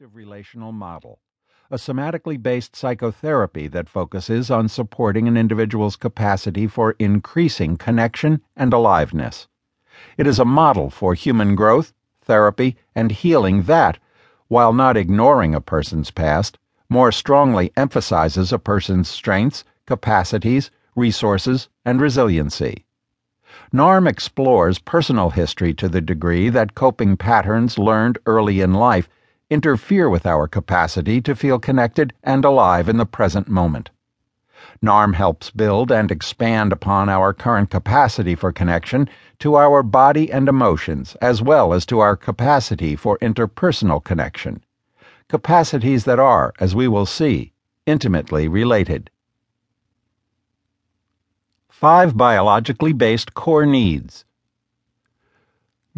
Active relational model, a somatically based psychotherapy that focuses on supporting an individual's capacity for increasing connection and aliveness. It is a model for human growth, therapy, and healing that, while not ignoring a person's past, more strongly emphasizes a person's strengths, capacities, resources, and resiliency. NARM explores personal history to the degree that coping patterns learned early in life interfere with our capacity to feel connected and alive in the present moment. NARM helps build and expand upon our current capacity for connection to our body and emotions, as well as to our capacity for interpersonal connection. Capacities that are, as we will see, intimately related. Five biologically based core needs.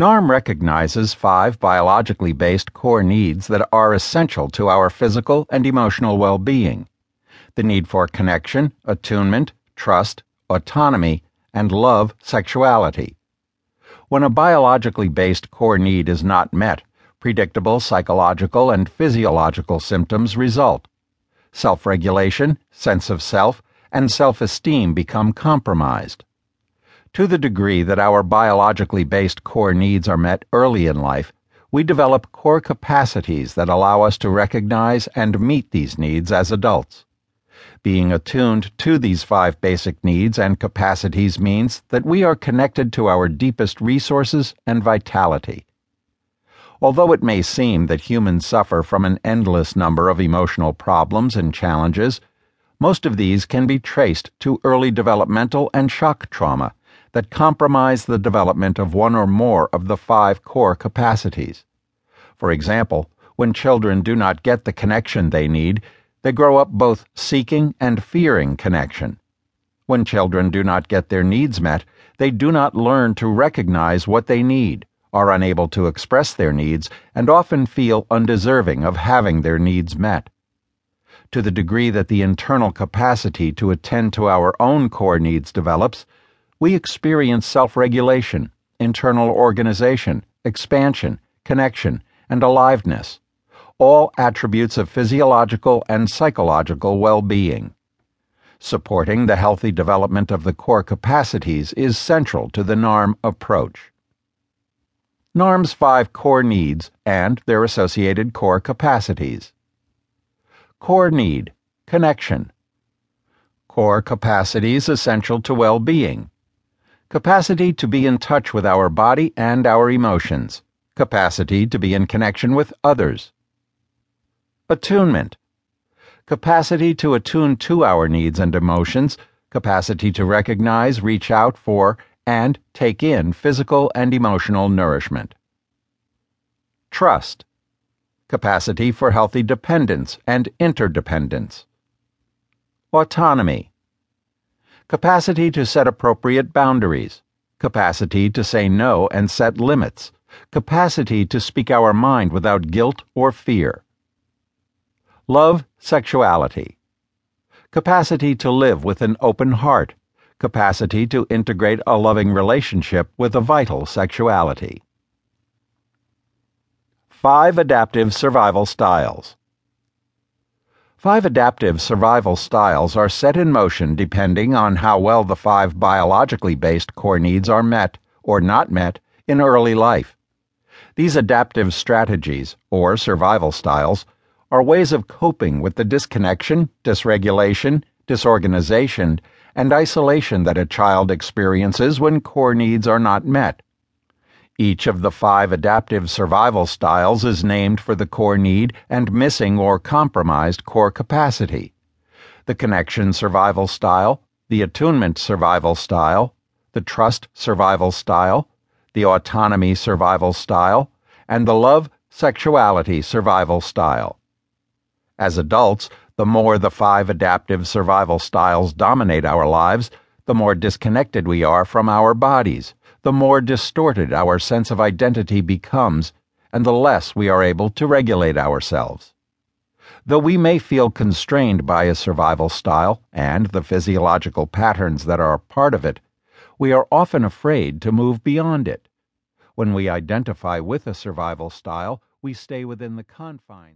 NARM recognizes five biologically based core needs that are essential to our physical and emotional well being the need for connection, attunement, trust, autonomy, and love sexuality. When a biologically based core need is not met, predictable psychological and physiological symptoms result. Self regulation, sense of self, and self esteem become compromised. To the degree that our biologically based core needs are met early in life, we develop core capacities that allow us to recognize and meet these needs as adults. Being attuned to these five basic needs and capacities means that we are connected to our deepest resources and vitality. Although it may seem that humans suffer from an endless number of emotional problems and challenges, most of these can be traced to early developmental and shock trauma that compromise the development of one or more of the five core capacities. For example, when children do not get the connection they need, they grow up both seeking and fearing connection. When children do not get their needs met, they do not learn to recognize what they need, are unable to express their needs, and often feel undeserving of having their needs met. To the degree that the internal capacity to attend to our own core needs develops, we experience self regulation, internal organization, expansion, connection, and aliveness, all attributes of physiological and psychological well being. Supporting the healthy development of the core capacities is central to the NARM approach. NARM's five core needs and their associated core capacities. Core need connection. Core capacities essential to well being capacity to be in touch with our body and our emotions, capacity to be in connection with others. Attunement, capacity to attune to our needs and emotions, capacity to recognize, reach out for, and take in physical and emotional nourishment. Trust, capacity for healthy dependence and interdependence. Autonomy, capacity to set appropriate boundaries, capacity to say no and set limits, capacity to speak our mind without guilt or fear. Love sexuality, capacity to live with an open heart, capacity to integrate a loving relationship with a vital sexuality. Five adaptive survival styles. Five adaptive survival styles are set in motion depending on how well the five biologically based core needs are met or not met in early life. These adaptive strategies, or survival styles, are ways of coping with the disconnection, dysregulation, disorganization, and isolation that a child experiences when core needs are not met. Each of the five adaptive survival styles is named for the core need and missing or compromised core capacity. The connection survival style, the attunement survival style, the trust survival style, the autonomy survival style, and the love sexuality survival style. As adults, the more the five adaptive survival styles dominate our lives, the more disconnected we are from our bodies the more distorted our sense of identity becomes, and the less we are able to regulate ourselves. Though we may feel constrained by a survival style and the physiological patterns that are part of it, we are often afraid to move beyond it. When we identify with a survival style, we stay within the confines.